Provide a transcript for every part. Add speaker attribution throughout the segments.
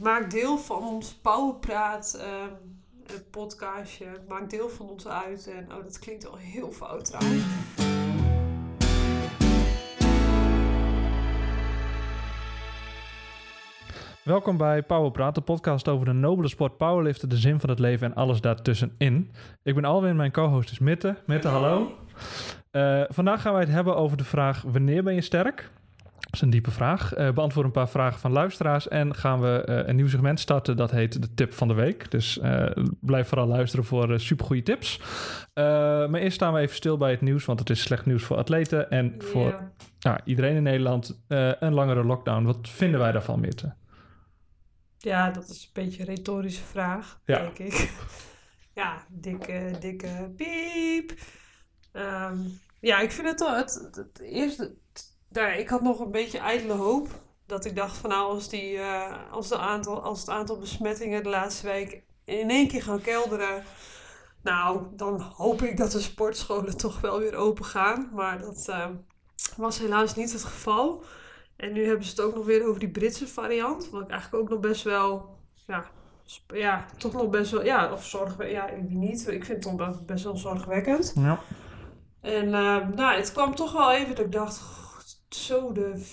Speaker 1: maak deel van ons Powerpraat ehm podcastje. Maak deel van ons uit. En oh, dat klinkt al heel fout trouwens.
Speaker 2: Welkom bij Powerpraat, de podcast over de nobele sport powerliften, de zin van het leven en alles daartussenin. Ik ben Alwin, mijn co-host is Mitte. Mitte, hallo. Eh, vandaag gaan wij het hebben over de vraag: wanneer ben je sterk? Dat is een diepe vraag. Uh, beantwoord een paar vragen van luisteraars en gaan we uh, een nieuw segment starten. Dat heet de tip van de week. Dus uh, blijf vooral luisteren voor supergoeie tips. maar eerst staan we even stil bij het nieuws, want het is slecht nieuws voor atleten en voor
Speaker 1: Ja.
Speaker 2: nou, iedereen in Nederland. een langere lockdown. Wat vinden wij daarvan, Mitte?
Speaker 1: Ja, dat is een beetje een retorische vraag,
Speaker 2: Ja.
Speaker 1: denk ik. ja, dikke, dikke piep. Ehm, ja, ik vind het al het, het, het eerste... daar, ik had nog een beetje ijdele hoop. Dat ik dacht van nou, als, die, eh, als, de aantal, als het aantal besmettingen de laatste week in één keer gaan kelderen... Nou, dan hoop ik dat de sportscholen toch wel weer open gaan. Maar dat eh, was helaas niet het geval. En nu hebben ze het ook nog weer over die Britse variant. Wat ik eigenlijk ook nog best wel. Ja, ja toch nog best wel. Ja, of zorgwekkend. Ja, ik niet. Ik vind het toch best wel zorgwekkend.
Speaker 2: Ja.
Speaker 1: En eh, nou, het kwam toch wel even dat ik dacht. "God, Zo de.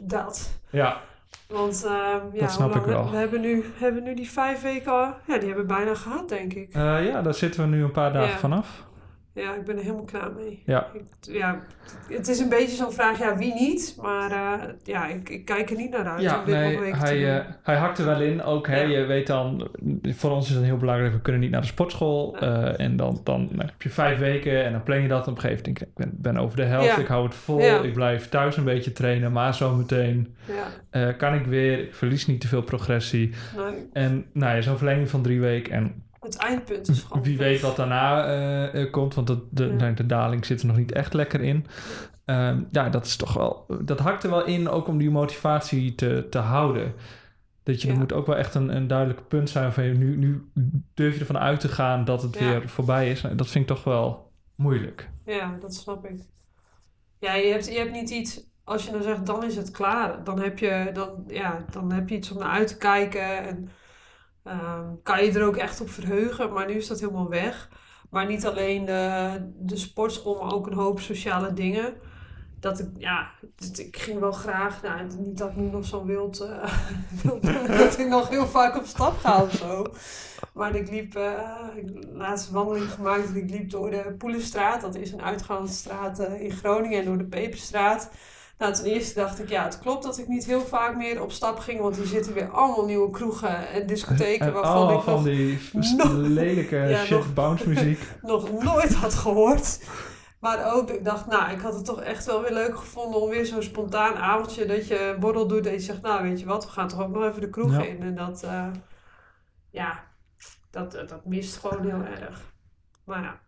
Speaker 1: Dat.
Speaker 2: Ja,
Speaker 1: Want ehm, ja,
Speaker 2: Dat snap ik wel.
Speaker 1: We hebben, nu, hebben nu die vijf weken al. Ja, die hebben we bijna gehad, denk ik.
Speaker 2: Eh, ja, daar zitten we nu een paar dagen
Speaker 1: Ja.
Speaker 2: vanaf.
Speaker 1: Ja, ik ben er helemaal klaar mee.
Speaker 2: Ja.
Speaker 1: Ik, ja, het is een beetje zo'n vraag, ja, wie niet? Maar eh, ja, ik, ik kijk er niet naar uit
Speaker 2: Ja, nee, hij, eh, hij hakt er wel in. Ook, hè, je weet dan, voor ons is het heel belangrijk, we kunnen niet naar de sportschool.
Speaker 1: Ja.
Speaker 2: eh, en dan, dan heb je vijf weken en dan plan je dat. Op een gegeven moment denk ik, ik ben, ben over de helft, ik hou het vol. Ik blijf thuis een beetje trainen, maar zometeen
Speaker 1: Ja,
Speaker 2: eh kan ik weer. Ik verlies niet te veel progressie.
Speaker 1: nee,
Speaker 2: En nou ja, zo'n verlenging van drie weken. En
Speaker 1: het eindpunt is gewoon...
Speaker 2: wie weet wat daarna eh, eh, komt, want de, de,
Speaker 1: Ja.
Speaker 2: de daling zit er nog niet echt lekker in. Ehm, ja, dat is toch wel. Dat hakt er wel in, ook om die motivatie te, te houden. Dat je, er moet ook wel echt een, een duidelijk punt zijn van nu, nu durf je ervan uit te gaan dat het
Speaker 1: Ja.
Speaker 2: weer voorbij is. Nou, Dat vind ik toch wel moeilijk.
Speaker 1: Ja, dat snap ik. Ja, je hebt, je hebt niet iets... Als je dan zegt, dan is het klaar. Dan heb je, dan, ja, dan heb je iets om naar uit te kijken. En ehm, kan je er ook echt op verheugen. Maar nu is dat helemaal weg. Maar niet alleen de, de sportschool, maar ook een hoop sociale dingen. Dat ik, ja, ik ging wel graag, nou, niet dat ik nu nog zo wild, eh, wild dat ik nog heel vaak op stap ga of zo. Maar ik liep, eh ik laatst wandeling gemaakt ik liep door de Poelenstraat. Dat is een uitgaansstraat eh, in Groningen en door de Peperstraat. Nou, ten eerste dacht ik, ja, het klopt dat ik niet heel vaak meer op stap ging, want hier zitten weer allemaal nieuwe kroegen en discotheken
Speaker 2: En
Speaker 1: waarvan ik
Speaker 2: van
Speaker 1: nog,
Speaker 2: die
Speaker 1: nog-
Speaker 2: lelijke
Speaker 1: Ja,
Speaker 2: shit bounce muziek.
Speaker 1: nog nooit had gehoord. Maar ook, ik dacht, nou, ik had het toch echt wel weer leuk gevonden om weer zo'n spontaan avondje dat je een borrel doet en je zegt, nou, weet je wat, we gaan toch ook nog even de kroeg
Speaker 2: Ja.
Speaker 1: in. En dat, eh, ja, dat, dat mist gewoon heel erg. Maar ja,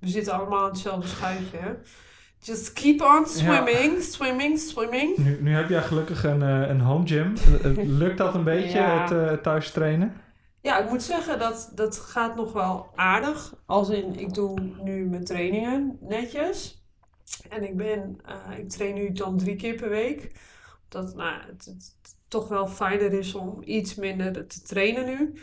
Speaker 1: we zitten allemaal in hetzelfde schuitje, hè. Just keep on swimming, swimming, swimming.
Speaker 2: Nu, nu heb jij gelukkig een, eh, een home gym. Eh, Lukt dat een beetje,
Speaker 1: Ja.
Speaker 2: het eh, thuis trainen?
Speaker 1: Ja, ik moet zeggen dat dat gaat nog wel aardig. Als in, ik doe nu mijn trainingen netjes. En ik ben, eh, ik train nu dan drie keer per week. Dat nou, het, het toch wel fijner is om iets minder te trainen nu.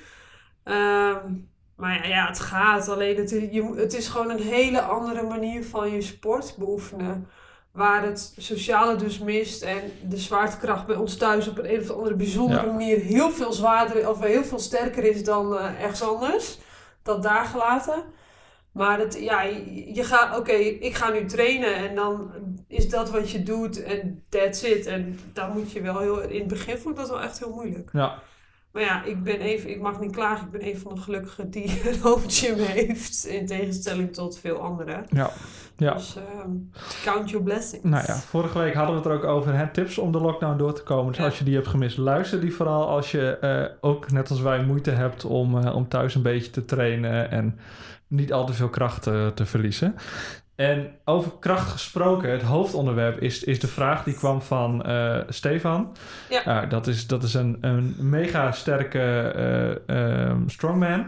Speaker 1: Ehm, maar ja, ja, het gaat. Alleen het, is- je, het is gewoon een hele andere manier van je sport beoefenen. Waar het sociale dus mist en de zwaartekracht bij ons thuis op een, een of andere bijzondere
Speaker 2: Ja.
Speaker 1: manier heel veel zwaarder of heel veel sterker is dan eh, ergens anders. Dat daar gelaten. Maar het, ja, je, je gaat, oké, ik ga nu trainen en dan is dat wat je doet en that's it. En daar moet je wel heel, in het begin vond ik dat wel echt heel moeilijk.
Speaker 2: Ja,
Speaker 1: Maar ja, ik ben even, ik mag niet klagen, ik ben een van de gelukkigen die een home gym heeft. In tegenstelling tot veel anderen.
Speaker 2: ja. Ja.
Speaker 1: Dus ehm, count your blessings.
Speaker 2: Nou ja, vorige week hadden we het er ook over hè, tips om de lockdown door te komen. Dus
Speaker 1: Ja.
Speaker 2: als je die hebt gemist, luister die vooral als je eh, ook net als wij moeite hebt om, eh, om thuis een beetje te trainen en niet al te veel kracht eh, te verliezen. En over kracht gesproken, het hoofdonderwerp is, is de vraag die kwam van eh, Stefan.
Speaker 1: Ja.
Speaker 2: Nou, dat, is, dat is een, een mega sterke eh, ehm, strongman.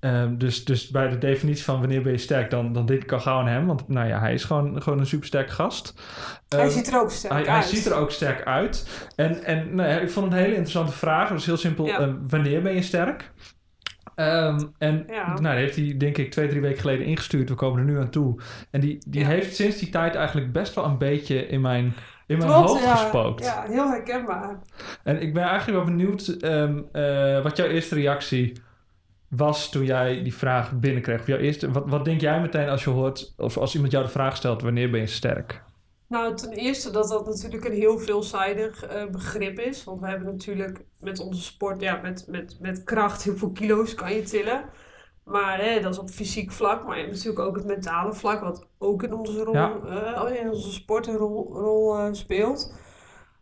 Speaker 2: Ehm, dus, dus bij de definitie van wanneer ben je sterk, dan, dan denk ik al gauw aan hem. Want nou ja, hij is gewoon, gewoon een supersterke gast.
Speaker 1: hij
Speaker 2: Ehm,
Speaker 1: ziet er ook sterk
Speaker 2: hij,
Speaker 1: uit.
Speaker 2: hij ziet er ook sterk uit. En, en nou ja, ik vond het een hele interessante vraag. Dat is heel simpel.
Speaker 1: Ja.
Speaker 2: eh, wanneer ben je sterk? Ehm, en
Speaker 1: Ja.
Speaker 2: nou, die heeft hij denk ik twee, drie weken geleden ingestuurd. We komen er nu aan toe. En die, die
Speaker 1: Ja.
Speaker 2: heeft sinds die tijd eigenlijk best wel een beetje in mijn, in mijn
Speaker 1: Klopt,
Speaker 2: hoofd
Speaker 1: ja.
Speaker 2: gespookt.
Speaker 1: Ja, heel herkenbaar.
Speaker 2: En ik ben eigenlijk wel benieuwd ehm, eh, wat jouw eerste reactie was toen jij die vraag binnenkreeg. Of jouw eerste, wat, wat denk jij meteen als je hoort, of als iemand jou de vraag stelt, wanneer ben je sterk?
Speaker 1: Nou, ten eerste dat dat natuurlijk een heel veelzijdig eh, begrip is. Want we hebben natuurlijk met onze sport, ja, met, met, met kracht, heel veel kilo's kan je tillen. Maar hè, dat is op fysiek vlak. Maar je hebt natuurlijk ook het mentale vlak, wat ook in onze, rol,
Speaker 2: Ja.
Speaker 1: eh, in onze sport een rol, rol eh, speelt.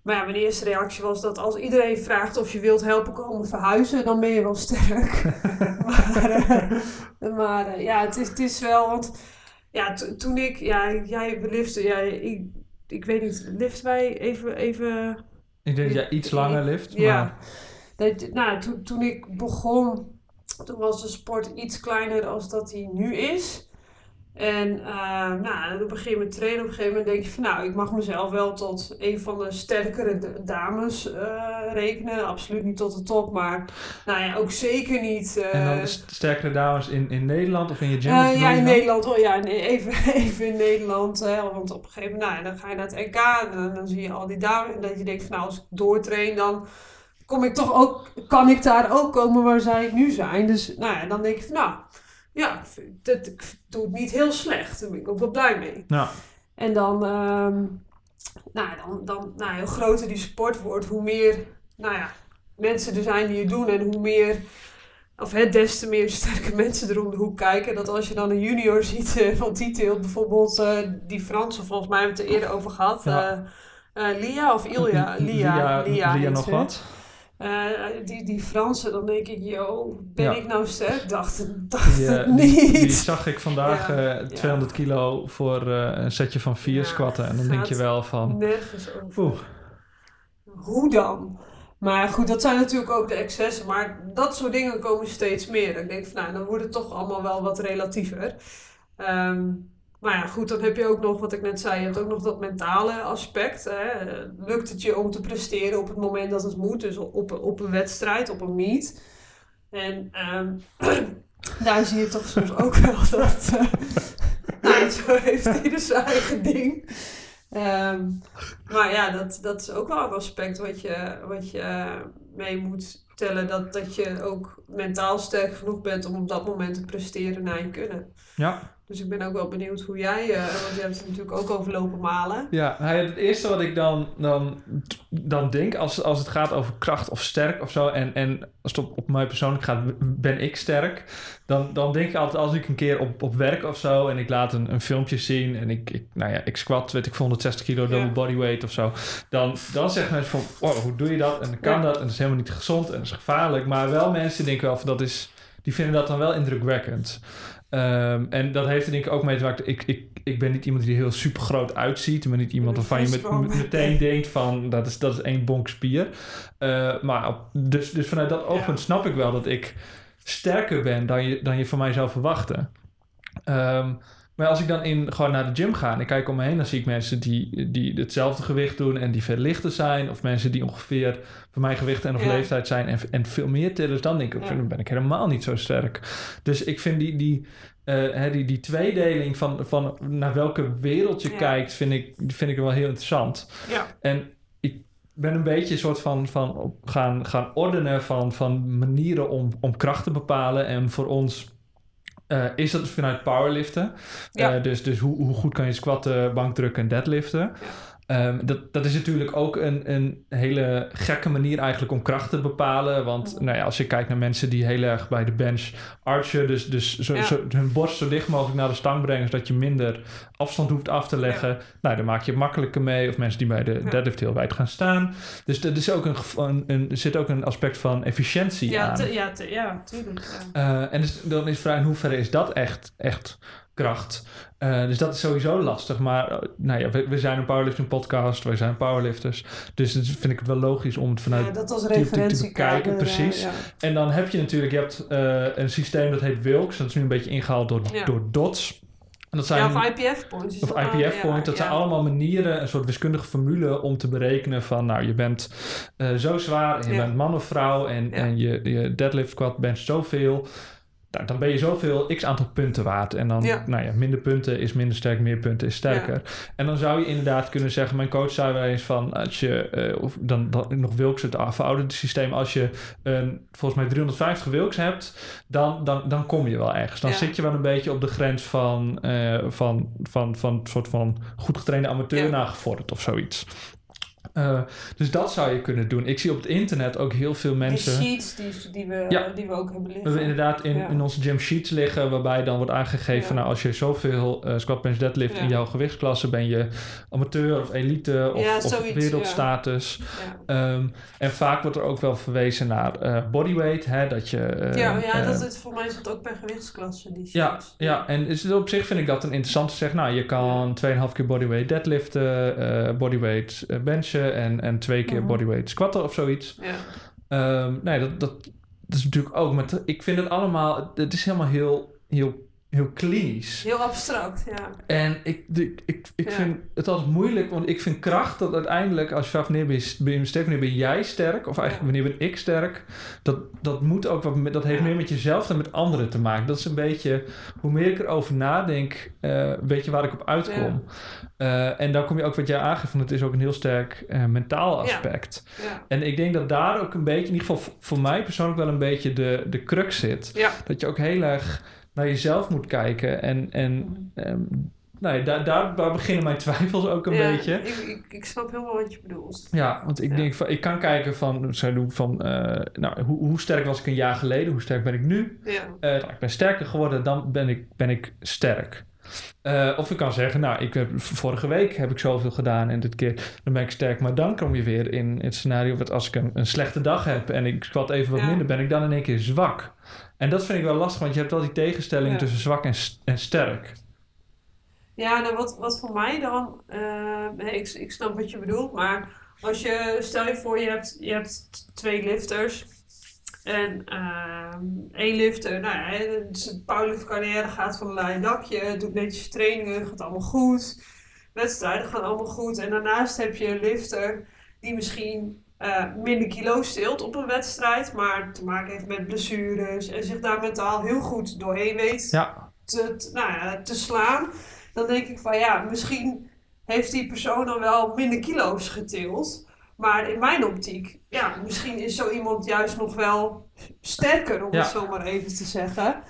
Speaker 1: Maar ja, mijn eerste reactie was dat als iedereen vraagt of je wilt helpen komen verhuizen, dan ben je wel sterk. maar maar ja, het is, het is wel, want ja, to- toen ik, ja, jij liften, ja, ik, ik weet niet, lift wij even, even
Speaker 2: Ik denk dat jij iets langer lift,
Speaker 1: ja.
Speaker 2: maar
Speaker 1: Dat, nou, toen, toen ik begon, toen was de sport iets kleiner dan dat hij nu is. En eh, nou, dan begin je met trainen. Op een gegeven moment denk je van nou, ik mag mezelf wel tot een van de sterkere dames eh, rekenen. Absoluut niet tot de top, maar nou ja, ook zeker niet. eh,
Speaker 2: en dan sterkere dames in, in Nederland of in je gym?
Speaker 1: ja, in? Nederland. Oh, ja, nee, even, even in Nederland. Hè, want op een gegeven moment, nou, dan ga je naar het NK en dan, dan zie je al die dames. En dat je denkt van, nou, als ik doortrain, dan kom ik toch ook, kan ik daar ook komen waar zij nu zijn. Dus, nou ja, dan denk je van, nou, ja, dat, ik doe het niet heel slecht. Daar ben ik ook wel blij mee. En dan, ehm, nou, dan, dan nou, hoe groter die sport wordt, hoe meer nou ja, mensen er zijn die het doen en hoe meer, of hè, des te meer sterke mensen er om de hoek kijken. Dat als je dan een junior ziet eh, van die teelt, bijvoorbeeld eh, die Franse, volgens mij hebben we het er eerder over gehad.
Speaker 2: Ja.
Speaker 1: eh, Lia of Ilja?
Speaker 2: Lia,
Speaker 1: Lia, Lia,
Speaker 2: Lia nog wat?
Speaker 1: Eh, die, die Franse, dan denk ik, yo, ben
Speaker 2: Ja.
Speaker 1: ik nou sterk? Dacht, dacht het
Speaker 2: eh, die,
Speaker 1: niet.
Speaker 2: die zag ik vandaag
Speaker 1: Ja,
Speaker 2: eh, 200 kilo voor eh, een setje van vier squatten. En dan denk je wel van,
Speaker 1: Nergens over.
Speaker 2: oeh,
Speaker 1: Hoe dan? Maar goed, dat zijn natuurlijk ook de excessen. Maar dat soort dingen komen steeds meer. Ik denk van, nou, dan wordt het toch allemaal wel wat relatiever. Ehm, maar ja, goed, dan heb je ook nog, wat ik net zei, je hebt ook nog dat mentale aspect. Hè. Lukt het je om te presteren op het moment dat het moet? Dus op, op een wedstrijd, op een meet. En ehm, daar zie je toch soms ook wel dat... eh, nou, zo heeft ieder zijn eigen ding. Ehm, maar ja, dat, dat is ook wel een aspect wat je, wat je mee moet tellen. Dat, dat je ook mentaal sterk genoeg bent om op dat moment te presteren naar je kunnen.
Speaker 2: ja.
Speaker 1: Dus ik ben ook wel benieuwd hoe jij, eh, want je hebt het natuurlijk ook over lopen malen.
Speaker 2: Ja, nou ja, het eerste wat ik dan, dan, dan denk als, als het gaat over kracht of sterk of zo, en, en als het op, op mij persoonlijk gaat, ben ik sterk, dan, dan denk ik altijd als ik een keer op, op werk of zo en ik laat een, een filmpje zien en ik, ik, nou ja, ik squat, weet ik, 160 kilo double
Speaker 1: Ja.
Speaker 2: bodyweight of zo, dan, dan zeggen mensen van, oh, hoe doe je dat? En dan kan
Speaker 1: Ja.
Speaker 2: dat en dat is helemaal niet gezond en dat is gevaarlijk, maar wel mensen denken wel van, dat is, die vinden dat dan wel indrukwekkend. Ehm, en dat heeft er denk ik ook mee te maken. Ik, ik, ik ben niet iemand die er heel super groot uitziet. Ik ben niet iemand waarvan je met, met- meteen denkt van dat is, dat is één bonk spier. Eh, maar op- dus, dus vanuit dat oogpunt snap ik wel dat ik sterker ben dan je, dan je van mij zou verwachten. Ehm, maar als ik dan in, gewoon naar de gym ga en ik kijk om me heen, dan zie ik mensen die, die hetzelfde gewicht doen en die veel lichter zijn. Of mensen die ongeveer van mijn gewicht en of
Speaker 1: Ja.
Speaker 2: leeftijd zijn en, en veel meer tillen. Dus dan denk ik,
Speaker 1: Ja.
Speaker 2: dan ben ik helemaal niet zo sterk. Dus ik vind die, die, eh, hè, die, die tweedeling van, van naar welke wereld je
Speaker 1: Ja.
Speaker 2: kijkt, vind ik, vind ik wel heel interessant.
Speaker 1: Ja.
Speaker 2: En ik ben een beetje een soort van, van gaan, gaan ordenen van, van manieren om, om kracht te bepalen. En voor ons eh, is dat vanuit powerliften.
Speaker 1: Ja.
Speaker 2: Eh, dus dus hoe, hoe goed kan je squatten, bankdrukken en deadliften. Ehm, dat, dat is natuurlijk ook een, een hele gekke manier eigenlijk om kracht te bepalen. Want
Speaker 1: Mhm.
Speaker 2: nou ja, als je kijkt naar mensen die heel erg bij de bench archen, dus, dus zo,
Speaker 1: Ja.
Speaker 2: zo- hun borst zo dicht mogelijk naar de stang brengen, zodat je minder afstand hoeft af te leggen. Nou, daar maak je het makkelijker mee. Of mensen die bij de deadlift heel wijd gaan staan. Dus er, is ook een, een, een- er zit ook een aspect van efficiëntie
Speaker 1: Ja,
Speaker 2: aan.
Speaker 1: te- ja, te- ja tuurlijk.
Speaker 2: Eh, en dus, dan is de vraag in hoeverre is dat echt, echt kracht. Eh, dus dat is sowieso lastig. Maar uh, nou ja, we, we, zijn een powerlifting podcast, wij zijn powerlifters. Dus dat vind ik het wel logisch om het vanuit
Speaker 1: ja, dat als referentie
Speaker 2: te, bekijken. Precies.
Speaker 1: Ja.
Speaker 2: En dan heb je natuurlijk, je hebt uh, een systeem dat heet Wilks. Dat is nu een beetje ingehaald door,
Speaker 1: Ja.
Speaker 2: door DOTS. En dat zijn,
Speaker 1: ja, of IPF points.
Speaker 2: of? IPF point, dat zijn allemaal manieren, een soort wiskundige formule om te berekenen van, nou, je bent eh, zo zwaar en je bent man of vrouw en, en je, je deadlift squat bench zoveel. Nou, dan ben je zoveel x aantal punten waard. En dan,
Speaker 1: Ja.
Speaker 2: nou ja, minder punten is minder sterk, meer punten is sterker. En dan zou je inderdaad kunnen zeggen, mijn coach zei wel eens van, als je, eh, of dan, dan nog Wilks het verouderde systeem, als je een, volgens mij 350 Wilks hebt, dan, dan, dan kom je wel ergens. Dan
Speaker 1: Ja.
Speaker 2: zit je wel een beetje op de grens van, eh, van, van, van een soort van goed getrainde amateur
Speaker 1: Ja.
Speaker 2: naar gevorderd of zoiets. Eh, dus dat zou je kunnen doen. Ik zie op het internet ook heel veel mensen.
Speaker 1: Die sheets die, die, we,
Speaker 2: Ja.
Speaker 1: die we ook hebben
Speaker 2: We
Speaker 1: liggen.
Speaker 2: hebben inderdaad in,
Speaker 1: Ja.
Speaker 2: in onze gym sheets liggen, waarbij dan wordt aangegeven,
Speaker 1: Ja.
Speaker 2: nou, als je zoveel eh squat bench deadlift in jouw gewichtsklasse ben je amateur of elite of, wereldstatus. Ehm, en vaak wordt er ook wel verwezen naar eh, bodyweight, hè, dat je...
Speaker 1: ja, ja dat is, voor mij is dat ook per gewichtsklasse, die
Speaker 2: ja,
Speaker 1: sheets.
Speaker 2: ja, en is het op zich vind ik dat een interessant te zeggen. Nou, je kan 2,5 keer bodyweight deadliften, bodyweight eh, benchen en, en twee keer
Speaker 1: Mhm.
Speaker 2: bodyweight squatten of zoiets.
Speaker 1: Ja.
Speaker 2: Ehm, nee, dat, dat, dat is natuurlijk ook. Maar t- ik vind het allemaal. Het is helemaal heel, heel, heel klinisch.
Speaker 1: Heel abstract, ja.
Speaker 2: En ik, ik, ik
Speaker 1: Ja.
Speaker 2: vind het altijd moeilijk, want ik vind kracht dat uiteindelijk, als je vraagt wanneer ben je, ben je sterk, wanneer ben jij sterk, of eigenlijk wanneer ben ik sterk, dat, dat moet ook wat dat heeft meer met jezelf dan met anderen te maken. Dat is een beetje, hoe meer ik erover nadenk, eh weet je waar ik op uitkom. Eh, en dan kom je ook wat jij aangeeft, van het is ook een heel sterk eh, mentaal aspect.
Speaker 1: Ja.
Speaker 2: En ik denk dat daar ook een beetje, in ieder geval voor mij persoonlijk wel een beetje de, de crux zit.
Speaker 1: Ja.
Speaker 2: Dat je ook heel erg naar jezelf moet kijken. En, en ehm, nou ja, daar, daar, daar beginnen mijn twijfels ook een
Speaker 1: Ja,
Speaker 2: beetje.
Speaker 1: Ik, ik, ik snap helemaal wat je bedoelt.
Speaker 2: Ja, want ik
Speaker 1: Ja.
Speaker 2: denk van, ik kan kijken van, van eh, nou, hoe, hoe sterk was ik een jaar geleden? Hoe sterk ben ik nu?
Speaker 1: Ja.
Speaker 2: Eh, nou, ik ben sterker geworden, dan ben ik, ben ik sterk. Eh, of ik kan zeggen, nou, ik heb, vorige week heb ik zoveel gedaan en dit keer dan ben ik sterk. Maar dan kom je weer in het scenario dat als ik een, een slechte dag heb en ik squat even wat
Speaker 1: Ja.
Speaker 2: minder, ben ik dan in één keer zwak. En dat vind ik wel lastig, want je hebt wel die tegenstelling
Speaker 1: Ja.
Speaker 2: tussen zwak en, en sterk.
Speaker 1: Ja, nou wat, wat voor mij dan, eh, ik, ik snap wat je bedoelt, maar als je, stel je voor je hebt, je hebt twee lifters en ehm, één lifter, nou ja, zijn powerlift carrière gaat van een lijn dakje, doet netjes trainingen, gaat allemaal goed, wedstrijden gaan allemaal goed. En daarnaast heb je een lifter die misschien eh, minder kilo's steelt op een wedstrijd, maar te maken heeft met blessures en zich daar mentaal heel goed doorheen weet
Speaker 2: Ja,
Speaker 1: te, te- nou ja, te slaan, dan denk ik van ja, misschien heeft die persoon dan wel minder kilo's getild. Maar in mijn optiek, ja, misschien is zo iemand juist nog wel sterker, om
Speaker 2: Ja.
Speaker 1: het zo maar even te zeggen.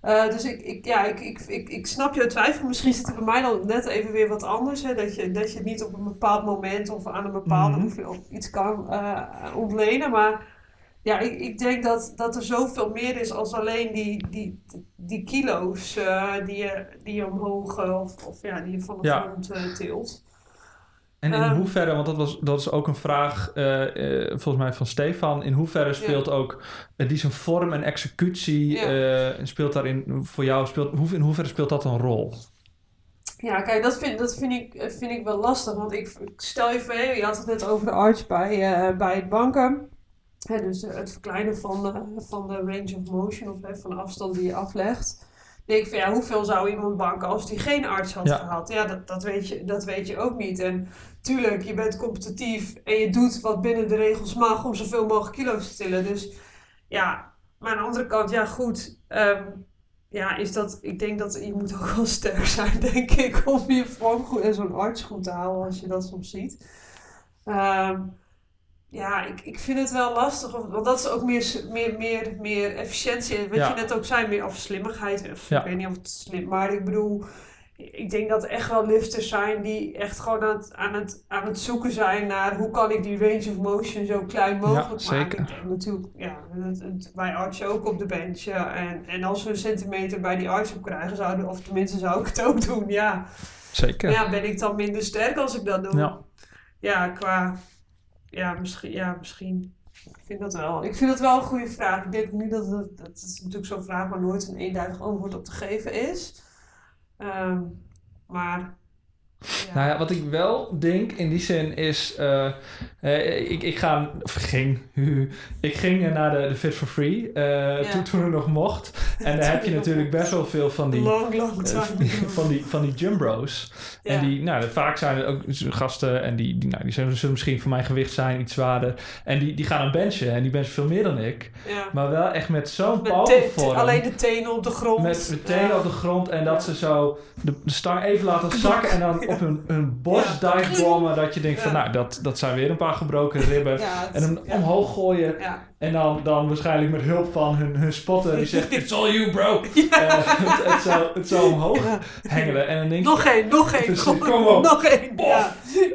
Speaker 1: Eh, dus ik, ik, ja, ik, ik, ik, ik snap je twijfel. Misschien zit er bij mij dan net even weer wat anders. Hè? Dat, je, dat je het niet op een bepaald moment of aan een bepaalde
Speaker 2: Mhm.
Speaker 1: hoeveelheid iets kan eh, ontlenen. Maar ja, ik, ik denk dat, dat er zoveel meer is als alleen die, die, die kilo's eh, die, je, die je omhoog of, of ja, die je van de grond tilt.
Speaker 2: En in
Speaker 1: Ehm.
Speaker 2: hoeverre, want dat, was, dat is ook een vraag eh, eh, volgens mij van Stefan, in hoeverre speelt ook eh, die zijn vorm en executie, speelt daarin voor jou, speelt, hoe, in hoeverre speelt dat een rol?
Speaker 1: Ja, kijk, dat vind, dat vind, ik, vind ik wel lastig. Want ik, ik stel je voor, je had het net over de arts bij, bij het banken. Hè, dus het verkleinen van de, van de range of motion, of hè, van de afstand die je aflegt. Denk ik van ja, hoeveel zou iemand banken als die geen arts had
Speaker 2: Ja.
Speaker 1: gehad? Ja, dat, dat, weet je, dat weet je ook niet. En tuurlijk, je bent competitief en je doet wat binnen de regels mag om zoveel mogelijk kilo's te tillen. Dus ja, maar aan de andere kant, ja goed. ehm, ja, is dat, ik denk dat je moet ook wel sterk zijn, denk ik, om je vorm goed en zo'n arts goed te houden als je dat soms ziet. Ehm, ja, ik, ik vind het wel lastig, want want dat is ook meer, meer, meer, meer efficiëntie. Wat
Speaker 2: Ja.
Speaker 1: je net ook zei, meer of slimmigheid. Of,
Speaker 2: Ja.
Speaker 1: Ik weet niet of het slim, maar ik bedoel, ik denk dat er echt wel lifters zijn die echt gewoon aan het, aan het, aan het zoeken zijn naar hoe kan ik die range of motion zo klein mogelijk maken. Ik denk natuurlijk, ja, het, het, wij artsen ook op de bench. ja. En, en als we een centimeter bij die arts op krijgen zouden, of tenminste zou ik het ook doen, ja.
Speaker 2: Zeker.
Speaker 1: Ja, ben ik dan minder sterk als ik dat doe?
Speaker 2: Ja.
Speaker 1: Ja, qua... Ja, misschien. Ja, misschien. Ik vind dat wel. Ik vind dat wel een goede vraag. Ik denk nu dat het... Dat is natuurlijk zo'n vraag waar nooit een eenduidig antwoord op te geven is. Ehm, maar...
Speaker 2: Nou ja, wat ik wel denk in die zin is... eh, eh, ik, ik ga... Of ging... ik ging naar de, de Fit for Free. eh, toen, toen het nog mocht. En daar heb je natuurlijk best wel veel van die...
Speaker 1: Long, long time.
Speaker 2: van die, van die jumbro's.
Speaker 1: Ja.
Speaker 2: En die, nou, vaak zijn er ook gasten en die, die, nou, die zullen zullen misschien voor mijn gewicht zijn, iets zwaarder. En die, die gaan aan benchen en die benchen veel meer dan ik. Maar wel echt met zo'n
Speaker 1: Met
Speaker 2: powerful
Speaker 1: te- te-
Speaker 2: vorm.
Speaker 1: alleen de tenen op de grond.
Speaker 2: Met met tenen op de grond en dat ze zo de, de stang even laten zakken en dan op hun, hun borst
Speaker 1: Ja.
Speaker 2: divebommen. Dat je denkt van, nou, dat, dat zijn weer een paar gebroken ribben. En hem omhoog gooien en dan, dan waarschijnlijk met hulp van hun, hun spotter die zegt, it's all you bro. Eh, het, het, zo, het zo omhoog hengelen en dan denk
Speaker 1: Nog één, nog één. Kom,
Speaker 2: kom op.
Speaker 1: Nog één.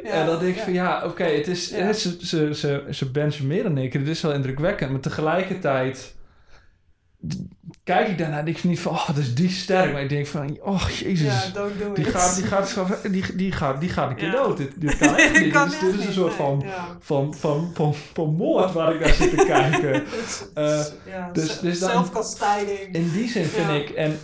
Speaker 2: En dan denk ik van ja, oké, het is, ze, ze, ze, ze benchen meer dan ik. Het is wel indrukwekkend. Maar tegelijkertijd kijk ik daarnaar en ik niet van, oh, wat is die sterk. Maar ik denk van, oh, jezus.
Speaker 1: Ja, don't do
Speaker 2: die, gaat, die, gaat, die, die, gaat, die gaat een keer
Speaker 1: Ja.
Speaker 2: dood. Dit, dit kan echt niet.
Speaker 1: Kan
Speaker 2: dit is,
Speaker 1: echt
Speaker 2: dit is een soort
Speaker 1: nee.
Speaker 2: van,
Speaker 1: Ja.
Speaker 2: van, van, van, van moord waar ik naar zit te kijken.
Speaker 1: Ja,
Speaker 2: dus- dus dan-
Speaker 1: zelfkastijding.
Speaker 2: In die zin vind ik, en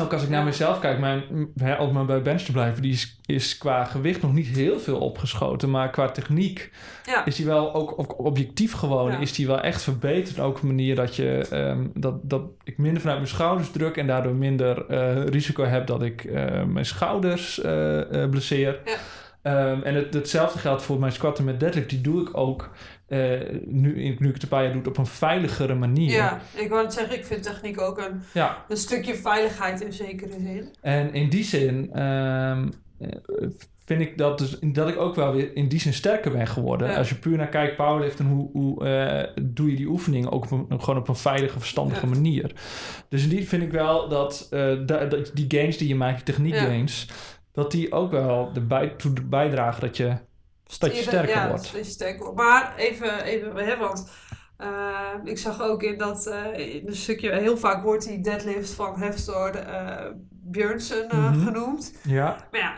Speaker 2: ook als ik naar mezelf kijk, mijn, hè, om maar bij bench te blijven, die is, is qua gewicht nog niet heel veel opgeschoten. Maar qua techniek
Speaker 1: Ja.
Speaker 2: is die wel ook, ook objectief gewoon,
Speaker 1: Ja.
Speaker 2: is die wel echt verbeterd. Ook op een manier dat, je, ehm, dat, dat ik minder vanuit mijn schouders druk en daardoor minder eh, risico heb dat ik eh, mijn schouders eh, blesseer.
Speaker 1: Ja.
Speaker 2: Ehm, en het, hetzelfde geldt voor mijn squatten met deadlift. Die doe ik ook, eh, nu, nu ik het een paar jaar doe, op een veiligere manier.
Speaker 1: Ja, ik wou net zeggen, ik vind techniek ook een,
Speaker 2: ja.
Speaker 1: een stukje veiligheid in zekere zin.
Speaker 2: En in die zin ehm, eh, vind ik dat, dus, dat ik ook wel weer in die zin sterker ben geworden.
Speaker 1: Ja.
Speaker 2: Als je puur naar kijkt, powerliften, hoe, hoe eh, doe je die oefeningen ook op een, gewoon op een veilige, verstandige
Speaker 1: Ja.
Speaker 2: manier. Dus in die vind ik wel dat, da- dat die gains die je maakt, die techniek gains, dat die ook wel erbij toe bijdragen dat je, dat je
Speaker 1: Ja,
Speaker 2: sterker
Speaker 1: ja,
Speaker 2: wordt.
Speaker 1: dat je sterker wordt. Maar even, even hè, want eh, ik zag ook in dat eh, in een stukje, heel vaak wordt die deadlift van Hefstor Björnsen eh,
Speaker 2: Mhm.
Speaker 1: genoemd.
Speaker 2: Ja,
Speaker 1: Maar ja,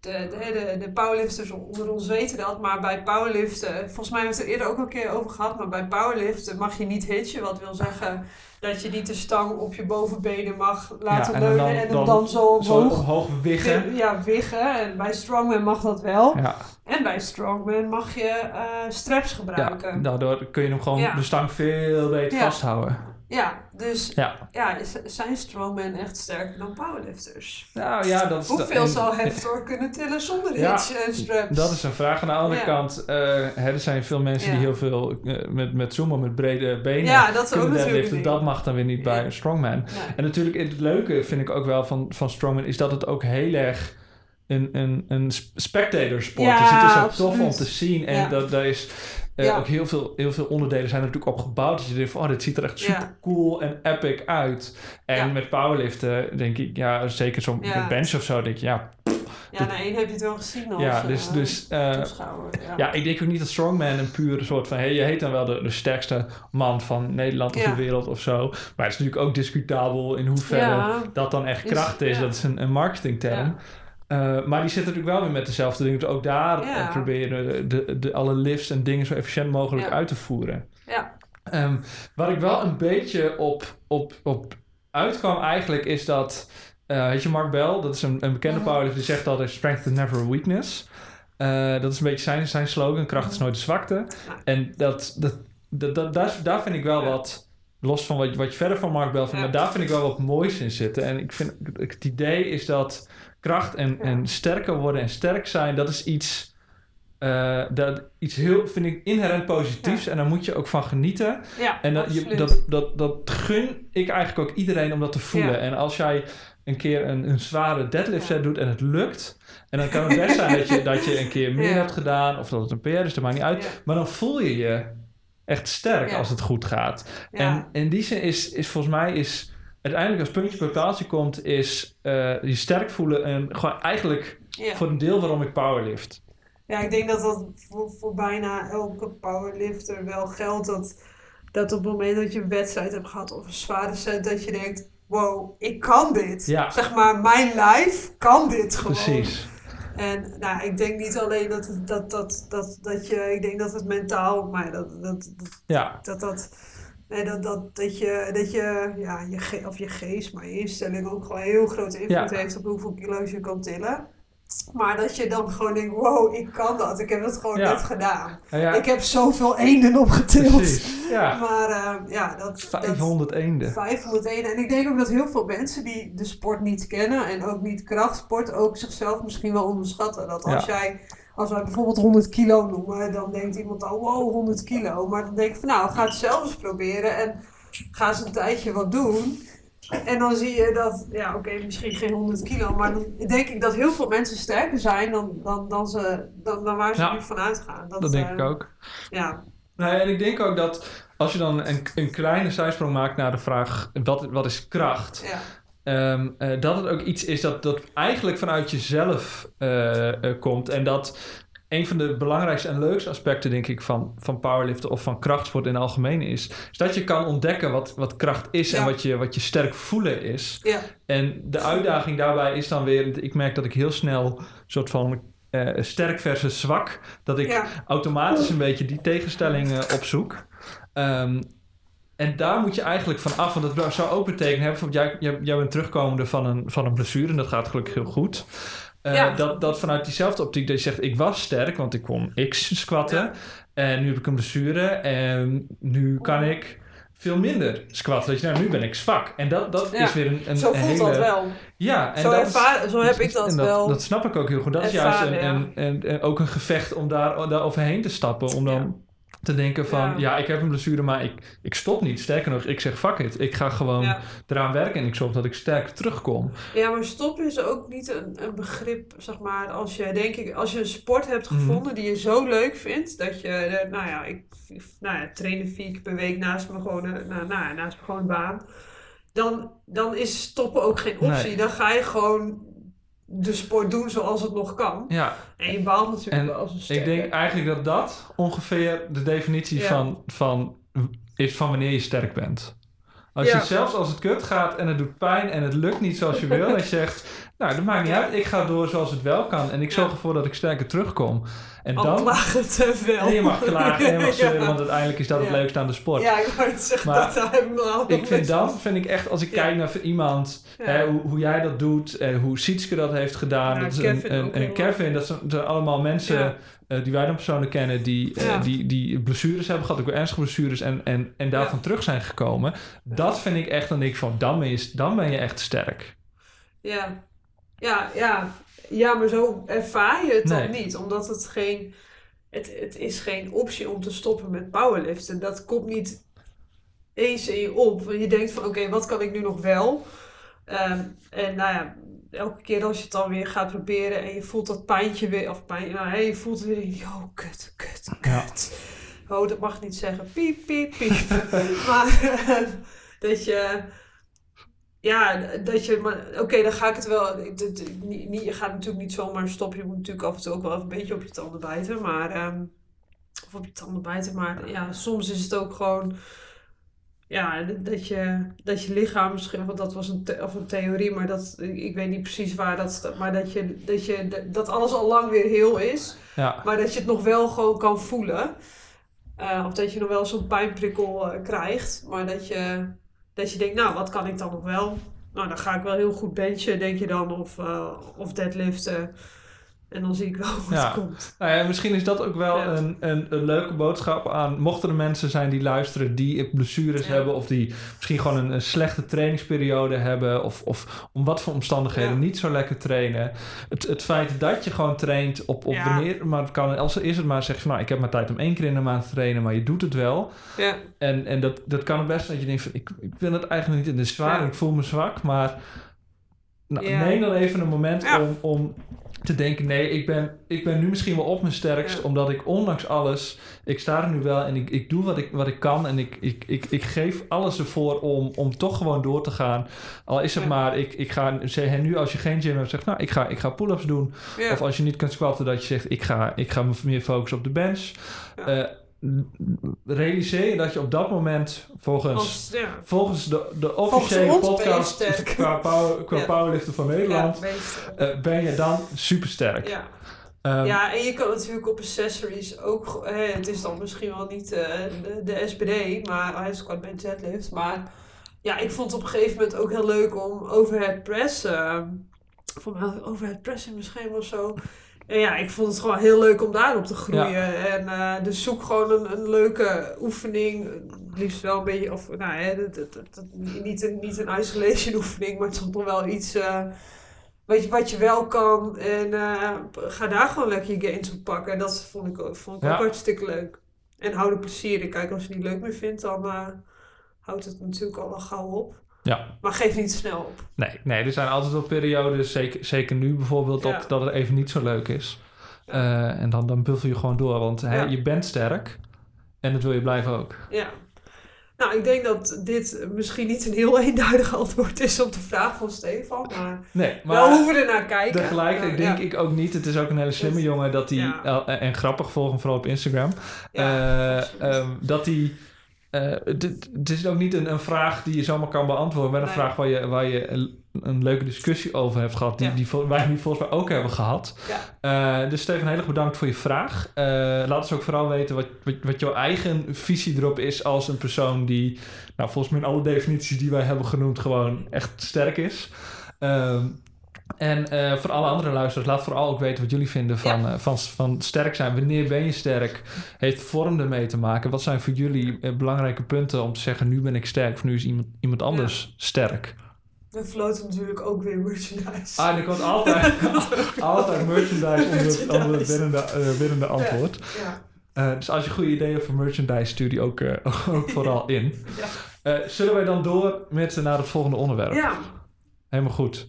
Speaker 1: de, de, de, powerlifters onder ons weten dat, maar bij powerliften, volgens mij hebben we het er eerder ook al een keer over gehad, maar bij powerliften mag je niet hitchen, wat wil zeggen dat je niet de stang op je bovenbenen mag laten
Speaker 2: en
Speaker 1: leunen
Speaker 2: dan-
Speaker 1: en hem
Speaker 2: dan
Speaker 1: dan, zo
Speaker 2: zo
Speaker 1: omhoog
Speaker 2: omhoog wiggen.
Speaker 1: ja, wiggen. En bij strongman mag dat wel.
Speaker 2: Ja,
Speaker 1: En bij strongman mag je eh, straps
Speaker 2: ja,
Speaker 1: gebruiken.
Speaker 2: daardoor kun je hem gewoon
Speaker 1: Ja.
Speaker 2: de stang veel beter
Speaker 1: Ja.
Speaker 2: vasthouden.
Speaker 1: Ja, dus
Speaker 2: Ja.
Speaker 1: ja, is- zijn strongmen echt sterker dan powerlifters?
Speaker 2: Nou ja, dat is...
Speaker 1: Hoeveel
Speaker 2: en-
Speaker 1: zal Heftor kunnen tillen zonder
Speaker 2: Ja,
Speaker 1: hitch en straps?
Speaker 2: Dat is een vraag. Aan de andere
Speaker 1: Ja.
Speaker 2: kant, eh, er zijn veel mensen die heel veel eh, met, met zoomen, met brede benen
Speaker 1: Ja, dat
Speaker 2: kunnen deadliften. Dat mag dan weer niet bij
Speaker 1: Ja.
Speaker 2: Strongman. En natuurlijk, het leuke vind ik ook wel van, van Strongman is dat het ook heel erg een, een, een sp- spectator sport
Speaker 1: Ja,
Speaker 2: is. Het is ook
Speaker 1: absoluut.
Speaker 2: tof om te zien. En
Speaker 1: Ja.
Speaker 2: dat, daar is eh,
Speaker 1: Ja.
Speaker 2: ook heel veel, heel veel onderdelen zijn er natuurlijk op gebouwd. Dat je denkt van, oh, dit ziet er echt super cool en epic uit. En met powerliften denk ik, ja, zeker zo'n bench of zo, denk ik, ja,
Speaker 1: Ja, naar één heb je het wel gezien als
Speaker 2: ja dus,
Speaker 1: eh,
Speaker 2: dus eh,
Speaker 1: toeschouwer. Ja.
Speaker 2: ik denk ook niet dat Strongman een pure soort van... Hey, je heet dan wel de, de sterkste man van Nederland of de wereld of zo. Maar het is natuurlijk ook discutabel in hoeverre dat dan echt kracht is. Dat is een, een marketingterm. Eh, maar die zitten natuurlijk wel weer met dezelfde dingen. Dus ook daar
Speaker 1: Ja.
Speaker 2: eh, proberen de, de, de, alle lifts en dingen zo efficiënt mogelijk
Speaker 1: Ja.
Speaker 2: uit te voeren.
Speaker 1: Ja.
Speaker 2: Ehm, waar ik wel een beetje op, op, op uitkwam eigenlijk is dat... weet je, Mark Bell, dat is een, een bekende
Speaker 1: Mhm.
Speaker 2: powerlifter, die zegt altijd... Strength is never a weakness. Dat is een beetje zijn, zijn slogan. Kracht is nooit een zwakte. En dat, dat, dat, dat, daar, daar vind ik wel wat... Los van wat, je- wat je verder van Mark Bell vindt.
Speaker 1: Ja.
Speaker 2: Maar daar vind ik wel wat moois in zitten. En ik vind... Het idee is dat kracht en,
Speaker 1: Ja.
Speaker 2: en sterker worden en sterk zijn... Dat is iets... eh, dat iets heel, vind ik, inherent positiefs. En daar moet je ook van genieten.
Speaker 1: Ja,
Speaker 2: En dat, je, dat, dat, dat gun ik eigenlijk ook iedereen om dat te voelen. En als jij een keer een, een zware deadlift set doet en het lukt... En dan kan het best zijn dat je, dat je een keer meer hebt gedaan... of dat het een PR is, dat maakt niet uit. Maar dan voel je je echt sterk als het goed gaat.
Speaker 1: Ja.
Speaker 2: En in die zin is, is volgens mij... Is, uiteindelijk als puntje bij paaltje komt... is eh, je sterk voelen... en gewoon eigenlijk voor een deel waarom ik powerlift.
Speaker 1: Ja, ik denk dat dat voor, voor bijna elke powerlifter wel geldt. Dat, dat op het moment dat je een wedstrijd hebt gehad of een zware set, dat je denkt: wow, ik kan dit.
Speaker 2: Ja.
Speaker 1: Zeg maar, mijn lijf kan dit gewoon.
Speaker 2: Precies.
Speaker 1: En nou, ik denk niet alleen dat, het, dat, dat, dat, dat je, ik denk dat het mentaal, maar dat, dat, dat,
Speaker 2: Ja.
Speaker 1: dat, dat Nee, dat, dat, dat je, dat je, ja, je, ge- of je geest, maar je instelling ook gewoon heel grote invloed
Speaker 2: Ja.
Speaker 1: heeft op hoeveel kilo's je kan tillen. Maar dat je dan gewoon denkt, wow, ik kan dat. Ik heb dat gewoon
Speaker 2: Ja.
Speaker 1: net gedaan.
Speaker 2: Ja,
Speaker 1: Ik heb zoveel eenden opgetild.
Speaker 2: precies.
Speaker 1: Maar eh, ja, dat... dat-
Speaker 2: 500 eenden.
Speaker 1: 501. En ik denk ook dat heel veel mensen die de sport niet kennen en ook niet krachtsport, ook zichzelf misschien wel onderschatten. Dat als jij, als wij bijvoorbeeld 100 kilo noemen, dan denkt iemand al, wow, 100 kilo. Maar dan denk ik van, nou, ga het zelf eens proberen en ga eens een tijdje wat doen. En dan zie je dat, ja, oké, misschien geen 100 kilo, maar dan denk ik dat heel veel mensen sterker zijn dan, dan, dan, ze, dan, dan waar ze
Speaker 2: Ja.
Speaker 1: nu van uitgaan.
Speaker 2: Dat denk
Speaker 1: eh,
Speaker 2: ik ook.
Speaker 1: Ja,
Speaker 2: Nou, en ik denk ook dat als je dan een, een kleine zijsprong maakt naar de vraag: wat, wat is kracht?
Speaker 1: ja,
Speaker 2: Ehm, eh, dat het ook iets is dat, dat eigenlijk vanuit jezelf eh, eh, komt. En dat een van de belangrijkste en leukste aspecten, denk ik, van, van powerliften of van krachtsport in het algemeen is, is dat je kan ontdekken wat, wat kracht is en wat je, wat je sterk voelen is.
Speaker 1: ja,
Speaker 2: En de uitdaging daarbij is dan weer, ik merk dat ik heel snel een soort van sterk versus zwak, dat ik
Speaker 1: ja,
Speaker 2: automatisch een beetje die tegenstelling eh, opzoek. Ehm, en daar moet je eigenlijk van af, want dat zou ook betekenen, bijvoorbeeld jij, jij, jij bent terugkomende van een, van een blessure en dat gaat gelukkig heel goed. Eh,
Speaker 1: Ja.
Speaker 2: dat, dat vanuit diezelfde optiek dat je zegt, ik was sterk, want ik kon x squatten.
Speaker 1: Ja.
Speaker 2: En nu heb ik een blessure en nu kan ik veel minder squatten. Dat je, nou, nu ben ik zwak. En dat, dat
Speaker 1: Ja.
Speaker 2: is weer een, een,
Speaker 1: zo
Speaker 2: een
Speaker 1: voelt
Speaker 2: hele...
Speaker 1: dat wel.
Speaker 2: Ja, en
Speaker 1: Zo,
Speaker 2: dat is-
Speaker 1: zo heb ik dat,
Speaker 2: en
Speaker 1: wel.
Speaker 2: Dat snap ik ook heel goed. Dat is juist een- ook een gevecht om daar, daar overheen te stappen. Om dan te denken van, ja.
Speaker 1: Ja.
Speaker 2: ik heb een blessure, maar ik, ik stop niet. Sterker nog, ik zeg fuck it. Ik ga gewoon
Speaker 1: ja.
Speaker 2: eraan werken en ik zorg dat ik sterk terugkom.
Speaker 1: ja, maar stoppen is ook niet een, een begrip, zeg maar, als je, denk ik, als je een sport hebt
Speaker 2: Mhm.
Speaker 1: gevonden die je zo leuk vindt, dat je, eh, nou ja, ik nou ja, trainen vier keer per week naast mijn gewone, nou, nou, ja, naast mijn gewone baan, dan, dan is stoppen ook geen optie.
Speaker 2: Nee.
Speaker 1: Dan ga je gewoon de sport doen zoals het nog kan.
Speaker 2: Ja,
Speaker 1: En je baalt natuurlijk
Speaker 2: En
Speaker 1: wel als een
Speaker 2: ik
Speaker 1: sterke.
Speaker 2: denk eigenlijk dat dat ongeveer de definitie
Speaker 1: Ja.
Speaker 2: van, van, is van wanneer je sterk bent. Als
Speaker 1: Ja.
Speaker 2: je zelfs als het kut gaat en het doet pijn en het lukt niet zoals je wil, dat je zegt, nou dat maakt niet uit, ik ga door zoals het wel kan en ik zorg ervoor dat ik sterker terugkom. En
Speaker 1: Al
Speaker 2: dan,
Speaker 1: te veel.
Speaker 2: en je mag klagen en je mag zeuren,
Speaker 1: Ja.
Speaker 2: want uiteindelijk is dat het
Speaker 1: Ja.
Speaker 2: leukste aan de sport.
Speaker 1: Ja, ik wou het zeggen,
Speaker 2: Maar
Speaker 1: dat ik
Speaker 2: vind dan, vind ik echt, als ik kijk naar iemand, hè, hoe, hoe jij dat doet, en hoe Sietske dat heeft gedaan, dat is
Speaker 1: Kevin
Speaker 2: een, Kevin, dat zijn allemaal mensen Eh, die wij dan persoonlijk kennen, die, eh, die, die blessures hebben gehad, ook wel ernstige blessures, en, en, en daarvan terug zijn gekomen. Dat vind ik echt, dan denk ik van, dan ben je, dan ben je echt sterk.
Speaker 1: Ja. Ja, ja. ja, maar zo ervaar je het
Speaker 2: Nee.
Speaker 1: dan niet. Omdat het geen... Het, het is geen optie om te stoppen met powerliften. Dat komt niet eens in je op. Je denkt van, oké, wat kan ik nu nog wel? Ehm, en nou ja, elke keer als je het dan weer gaat proberen... en je voelt dat pijntje weer... Of pijn, nou, je voelt weer... Oh, kut, kut,
Speaker 2: Ja.
Speaker 1: kut. Oh, dat mag niet zeggen. Piep, piep, piep. maar dat je... Ja, dat je, maar oké, dan ga ik het wel. niet, niet- je gaat natuurlijk niet zomaar stoppen. Je moet natuurlijk af en toe ook wel even een beetje op je tanden bijten. Maar, ehm, of op je tanden bijten. Maar ja, soms is het ook gewoon. Ja, dat je, dat je lichaam misschien. Want dat was een, of een theorie, maar dat, ik ik weet niet precies waar dat staat. Maar dat, je, dat, je, dat alles al lang weer heel is.
Speaker 2: Ja,
Speaker 1: Maar dat je het nog wel gewoon kan voelen. Eh, of dat je nog wel zo'n pijnprikkel eh, krijgt. Maar dat je, dat je denkt, nou, wat kan ik dan nog wel? Nou, dan ga ik wel heel goed benchen, denk je dan. Of, eh, of deadliften. En dan zie ik wel wat
Speaker 2: Ja.
Speaker 1: er komt.
Speaker 2: nou ja, misschien is dat ook wel
Speaker 1: Ja.
Speaker 2: een, een, een leuke boodschap aan, mochten er mensen zijn die luisteren, die blessures
Speaker 1: Ja.
Speaker 2: hebben, of die misschien gewoon een, een slechte trainingsperiode hebben, of, of om wat voor omstandigheden niet zo lekker trainen. Het, het feit dat je gewoon traint op, op wanneer, maar het kan, als is het maar zeg je van, nou, ik heb maar tijd om één keer in de maand te trainen, maar je doet het wel.
Speaker 1: Ja,
Speaker 2: En, en dat, dat kan het best dat je denkt van, ik, ik wil het eigenlijk niet, het is zwaar, ik voel me zwak, maar nou, neem dan even een moment om, om te denken, nee, ik ben, ik ben nu misschien wel op mijn sterkst,
Speaker 1: Ja.
Speaker 2: omdat ik ondanks alles, ik sta er nu wel en ik, ik doe wat ik, wat ik kan en ik, ik, ik, ik geef alles ervoor om, om toch gewoon door te gaan. Al is het
Speaker 1: Ja.
Speaker 2: maar, ik, ik ga, zeg nu als je geen gym hebt, zeg nou, ik ga, ik ga pull-ups doen.
Speaker 1: ja.
Speaker 2: Of als je niet kunt squatten, dat je zegt, ik ga, ik ga me meer focussen op de bench.
Speaker 1: Ja.
Speaker 2: Realiseer je dat je op dat moment volgens...
Speaker 1: Ja.
Speaker 2: Volgens de, de officiële podcast qua, power, qua
Speaker 1: Ja.
Speaker 2: powerliften van Nederland
Speaker 1: Ja,
Speaker 2: eh, ben je dan supersterk.
Speaker 1: ja.
Speaker 2: Ehm,
Speaker 1: ja, en je kan natuurlijk op accessories ook... hè, het is dan misschien wel niet eh, de, de SPD, maar hij is quite bij Jetlift. Maar ja, ik vond het op een gegeven moment ook heel leuk om overhead press... eh voor mij had ik overhead press in mijn schema of zo... En ja, ik vond het gewoon heel leuk om daarop te groeien. En eh, dus zoek gewoon een, een leuke oefening. Liefst wel een beetje, of nou hè, dat, dat, dat, dat- niet, een, niet een isolation oefening, maar toch wel iets eh, wat, je, wat je wel kan. En eh, ga daar gewoon lekker je gains op pakken. Dat vond ik, ook- vond ik
Speaker 2: Ja.
Speaker 1: ook hartstikke leuk. En hou er plezier in. Kijk, als je het niet leuk meer vindt, dan houdt het natuurlijk al wel gauw op.
Speaker 2: Ja.
Speaker 1: Maar geef niet snel op.
Speaker 2: Nee, nee, er zijn altijd wel periodes, zeker, zeker nu bijvoorbeeld, dat,
Speaker 1: Ja.
Speaker 2: dat het even niet zo leuk is. Eh, en dan, dan buffel je gewoon door, want hè, je bent sterk en dat wil je blijven ook.
Speaker 1: Ja. Nou, ik denk dat dit misschien niet een heel eenduidig antwoord is op de vraag van Stefan. Maar,
Speaker 2: Nee,
Speaker 1: maar we hoeven er naar kijken.
Speaker 2: Tegelijkertijd denk
Speaker 1: ja.
Speaker 2: ik ook niet. Het is ook een hele slimme
Speaker 1: Het-
Speaker 2: jongen dat hij.
Speaker 1: ja.
Speaker 2: en grappig volgen, vooral op Instagram.
Speaker 1: Ja,
Speaker 2: eh, ehm, dat hij. Eh, het is ook niet een, een vraag die je zomaar kan beantwoorden, maar een
Speaker 1: Nee.
Speaker 2: vraag waar je, waar je een, een leuke discussie over hebt gehad, die,
Speaker 1: Ja.
Speaker 2: die wij nu volgens mij ook hebben gehad.
Speaker 1: Ja.
Speaker 2: Eh, dus Steven, heel erg bedankt voor je vraag. Eh, laat ons ook vooral weten wat, wat, wat jouw eigen visie erop is als een persoon die, nou, volgens mij in alle definities die wij hebben genoemd, gewoon echt sterk is. Ehm, en eh, voor alle andere luisteraars, laat vooral ook weten wat jullie vinden van, eh, van, van sterk zijn. Wanneer ben je sterk? Heeft vorm ermee te maken? Wat zijn voor jullie eh, belangrijke punten om te zeggen, nu ben ik sterk of nu is iemand, iemand anders sterk?
Speaker 1: We floten natuurlijk ook weer merchandise.
Speaker 2: Ah, er komt altijd, altijd merchandise onder het, winnende, winnende antwoord.
Speaker 1: Ja.
Speaker 2: Dus als je goede ideeën hebt voor merchandise, stuur die ook, ook vooral in.
Speaker 1: Ja.
Speaker 2: Zullen wij dan door met naar het volgende onderwerp?
Speaker 1: ja.
Speaker 2: Helemaal goed.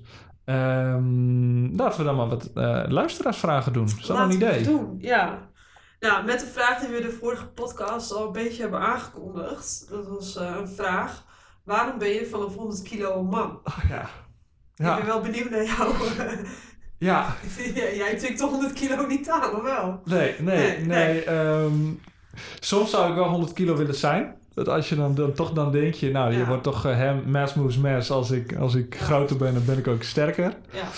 Speaker 2: Ehm, laten we dan maar wat eh, luisteraarsvragen doen. Is dat
Speaker 1: Laten
Speaker 2: een idee?
Speaker 1: doen, ja. Nou, met de vraag die we de vorige podcast al een beetje hebben aangekondigd. Dat was eh, een vraag. Waarom ben je vanaf 100 kilo een man?
Speaker 2: Oh, ja.
Speaker 1: Ik ben
Speaker 2: Ja.
Speaker 1: wel benieuwd naar jou.
Speaker 2: ja,
Speaker 1: Jij- tikt toch 100 kilo niet aan, of wel?
Speaker 2: nee, nee,
Speaker 1: Nee,
Speaker 2: nee.
Speaker 1: nee.
Speaker 2: ehm, soms zou ik wel 100 kilo willen zijn. Dat als je dan, dan toch dan denk je, nou, je wordt toch eh, hè, mass moves mass. Als ik, als ik groter ben, dan ben ik ook sterker.
Speaker 1: Ja.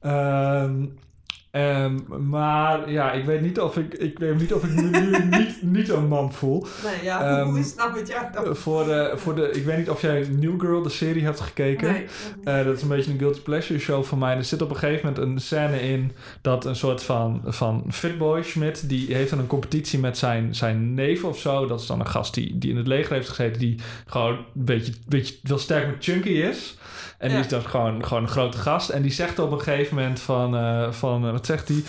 Speaker 2: Ehm, ehm, maar ja, ik weet niet of ik, ik, weet niet, of ik me nu niet, niet een man voel.
Speaker 1: Nee, ja.
Speaker 2: Ehm,
Speaker 1: Hoe is het nou met jou dan?
Speaker 2: Voor, de, voor de, ik weet niet of jij New Girl, de serie, hebt gekeken.
Speaker 1: Nee.
Speaker 2: Eh, dat is een beetje een guilty pleasure show voor mij. Er zit op een gegeven moment een scène in dat een soort van, van fitboy Schmidt, die heeft dan een competitie met zijn, zijn neef of zo. Dat is dan een gast die, die in het leger heeft gezeten, die gewoon een beetje, beetje wel sterk met chunky is. En die is dan gewoon, gewoon een grote gast. En die zegt op een gegeven moment van, eh, van eh, wat zegt hij?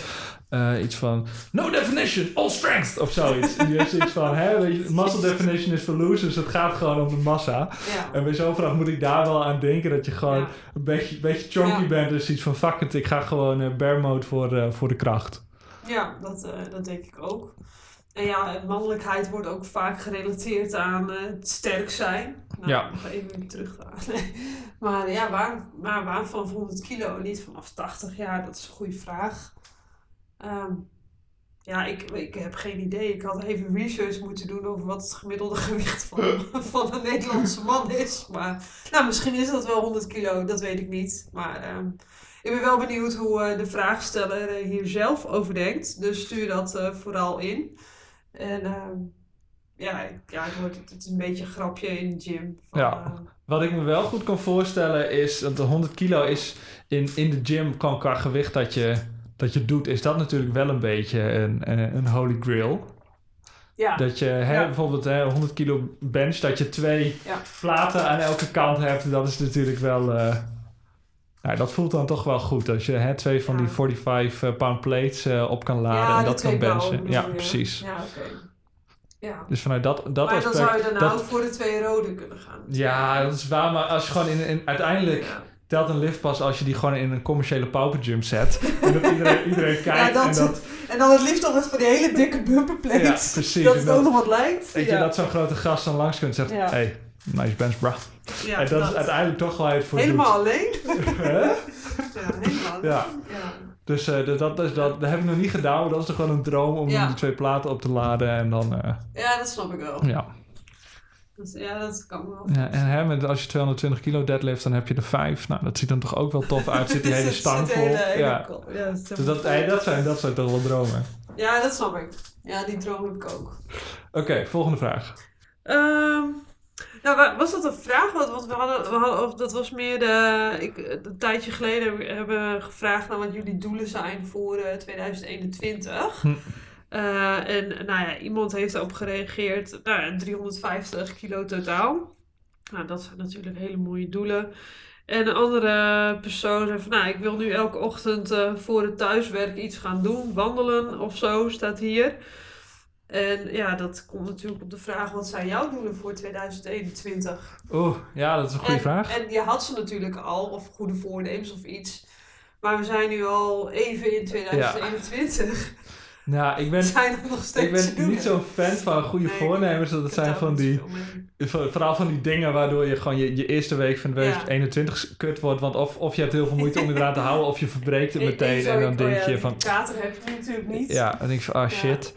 Speaker 2: Eh, iets van, no definition, all strength, of zoiets. En die heeft zoiets van, hè, weet je, muscle definition is for losers, het gaat gewoon om de massa.
Speaker 1: Ja.
Speaker 2: En bij zo'n vraag moet ik daar wel aan denken dat je gewoon
Speaker 1: Ja.
Speaker 2: een beetje, beetje chunky
Speaker 1: Ja.
Speaker 2: bent. Dus iets van, fuck it, ik ga gewoon eh bear mode voor, voor de kracht.
Speaker 1: Ja, dat, dat denk ik ook. En ja, mannelijkheid wordt ook vaak gerelateerd aan eh, het sterk zijn. Nou,
Speaker 2: Ja.
Speaker 1: Nog even terug maar ja, waar, maar waarom vanaf 100 kilo en niet vanaf 80 jaar? Dat is een goede vraag. Ehm, ja, ik, ik heb geen idee. Ik had even research moeten doen over wat het gemiddelde gewicht van, van een Nederlandse man is. Maar nou, misschien is dat wel 100 kilo, dat weet ik niet. Maar ehm, ik ben wel benieuwd hoe eh, de vraagsteller eh, hier zelf over denkt. Dus stuur dat eh, vooral in. En ehm, ja, ik- ja het, wordt, het is een beetje een grapje in de gym. Van,
Speaker 2: Ja.
Speaker 1: eh,
Speaker 2: Wat ik me wel goed kan voorstellen is, dat de 100 kilo is in, in de gym, kan qua gewicht dat je, dat je doet, is dat natuurlijk wel een beetje een, een, een holy grail.
Speaker 1: ja.
Speaker 2: Dat je hè,
Speaker 1: Ja.
Speaker 2: bijvoorbeeld hè, 100 kilo bench, dat je twee
Speaker 1: Ja.
Speaker 2: platen aan elke kant hebt, dat is natuurlijk wel... eh, nou, dat voelt dan toch wel goed als je hè, twee van
Speaker 1: Ja.
Speaker 2: die 45 pound plates eh, op kan laden
Speaker 1: ja,
Speaker 2: en dat kan benchen. Ja, precies.
Speaker 1: Ja. Ja.
Speaker 2: Dus vanuit dat, dat
Speaker 1: maar dan
Speaker 2: aspect...
Speaker 1: zou je daarna
Speaker 2: dat-
Speaker 1: ook voor de twee rode kunnen gaan.
Speaker 2: ja, dat is waar, maar als je gewoon in, in uiteindelijk telt een lift pas als je die gewoon in een commerciële pauper gym zet. en dat iedereen, iedereen kijkt
Speaker 1: dat-
Speaker 2: en dat,
Speaker 1: En dan het liefst nog eens van die hele dikke bumperplates.
Speaker 2: Ja, precies.
Speaker 1: Dat het ook nog wat lijkt.
Speaker 2: weet je, dat zo'n grote gast dan langs kunt en zegt, hey, nice bench bro.
Speaker 1: Ja,
Speaker 2: en dat, is uiteindelijk toch waar je het voor
Speaker 1: Helemaal alleen?
Speaker 2: doet.
Speaker 1: Ja, helemaal alleen.
Speaker 2: Ja.
Speaker 1: ja.
Speaker 2: Dus eh, dat, dat, is, dat, dat heb ik nog niet gedaan, maar dat is toch gewoon een droom om
Speaker 1: Ja.
Speaker 2: die twee platen op te laden en dan, eh,
Speaker 1: Ja, dat snap ik wel.
Speaker 2: ja.
Speaker 1: Dat, ja, dat kan wel.
Speaker 2: Ja, en hè, met, als je 220 kilo deadlift, dan heb je er vijf. Nou, dat ziet dan toch ook wel tof uit. Zit die hele stang vol.
Speaker 1: hele-
Speaker 2: Ja,
Speaker 1: dat
Speaker 2: dus dat, hey, dat, zijn, dat zijn toch wel dromen.
Speaker 1: Ja, dat snap ik. Ja, die droom heb ik ook.
Speaker 2: Oké, volgende vraag.
Speaker 1: Ehm, nou, wa- was dat een vraag? Want, want we hadden, we hadden, of dat was meer de, ik, een tijdje geleden hebben we- gevraagd naar wat jullie doelen zijn voor eh, 2021.
Speaker 2: Hm.
Speaker 1: Eh, en nou ja, iemand heeft daarop gereageerd, nou, ja, 350 kilo totaal. Nou, dat zijn natuurlijk hele mooie doelen. En een andere persoon zei van, nou, ik wil nu elke ochtend eh, voor het thuiswerk iets gaan doen. Wandelen of zo, staat hier. En ja, dat komt natuurlijk op de vraag, wat zijn jouw doelen voor 2021?
Speaker 2: Oeh, ja, dat is een goede
Speaker 1: en,
Speaker 2: vraag.
Speaker 1: En je had ze natuurlijk al, of goede voornemens of iets. Maar we zijn nu al even in 2021.
Speaker 2: Nou, ik ben,
Speaker 1: zijn er nog steeds
Speaker 2: ik ben niet zo'n fan van goede
Speaker 1: Nee,
Speaker 2: voornemens. Dat
Speaker 1: Ik
Speaker 2: het zijn van die, Vooral van die dingen waardoor je gewoon je, je eerste week van
Speaker 1: Ja.
Speaker 2: 2021 kut wordt. Want of, of je hebt heel veel moite om je eraan te houden, of je verbreekt het
Speaker 1: En-
Speaker 2: meteen.
Speaker 1: zo,
Speaker 2: En dan denk
Speaker 1: ja,
Speaker 2: je van.
Speaker 1: kater heb je natuurlijk niet.
Speaker 2: Ja, denk je van, ah
Speaker 1: Ja.
Speaker 2: shit.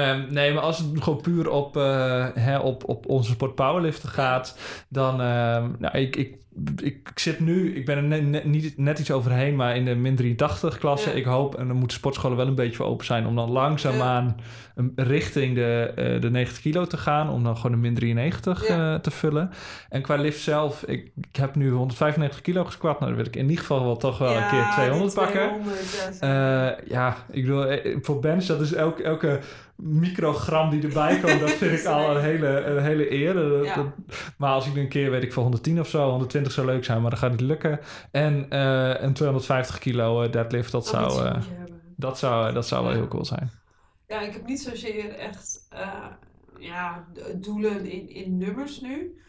Speaker 2: Ehm, nee, maar als het gewoon puur op, eh, hè, op, op onze sport powerliften gaat, dan, ehm, nou, ik, ik, ik, ik zit nu, ik ben er net, net, niet, net iets overheen, maar in de min 83 klasse.
Speaker 1: Ja.
Speaker 2: Ik hoop, en dan moeten sportscholen wel een beetje voor open zijn, om dan langzaamaan een- richting de, eh, de 90 kilo te gaan, om dan gewoon de min 93
Speaker 1: Ja.
Speaker 2: eh, te vullen. En qua lift zelf, ik, ik heb nu 195 kilo gesquat, nou dan wil ik in ieder geval wel toch wel een keer 200
Speaker 1: die
Speaker 2: pakken.
Speaker 1: 200, ja.
Speaker 2: Ja, ik bedoel, voor bench, dat is elke, elke microgram die erbij komt, dat vind ik al een hele, een hele eer. Dat-
Speaker 1: Ja.
Speaker 2: dat- maar als ik nu een keer, weet ik, voor 110 of zo, 120 zou leuk zijn, maar dat gaat niet lukken. En eh, een 250 kilo eh, deadlift, dat zou, eh, dat zou, dat zou wel heel cool zijn.
Speaker 1: Ja, ik heb niet zozeer echt eh, ja, doelen in, in nummers nu.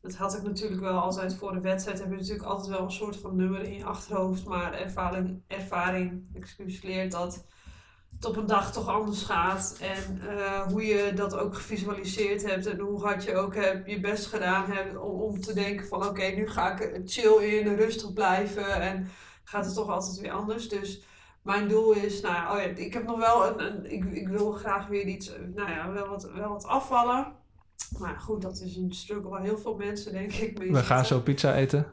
Speaker 1: Dat had ik natuurlijk wel altijd voor een wedstrijd. Heb je natuurlijk altijd wel een soort van nummer in je achterhoofd. Maar ervaring, ervaring excuus, leert dat het op een dag toch anders gaat. En eh, hoe je dat ook gevisualiseerd hebt. En hoe hard je ook hebt, je best gedaan hebt om, om te denken van... Oké, nu ga ik chill in, rustig blijven. En gaat het toch altijd weer anders. Dus mijn doel is, nou ja, oh ja, ik heb nog wel een, een ik, ik wil graag weer iets, nou ja, wel wat, wel wat afvallen. Maar goed, dat is een struggle waar heel veel mensen denk ik mee
Speaker 2: We gaan zo pizza eten.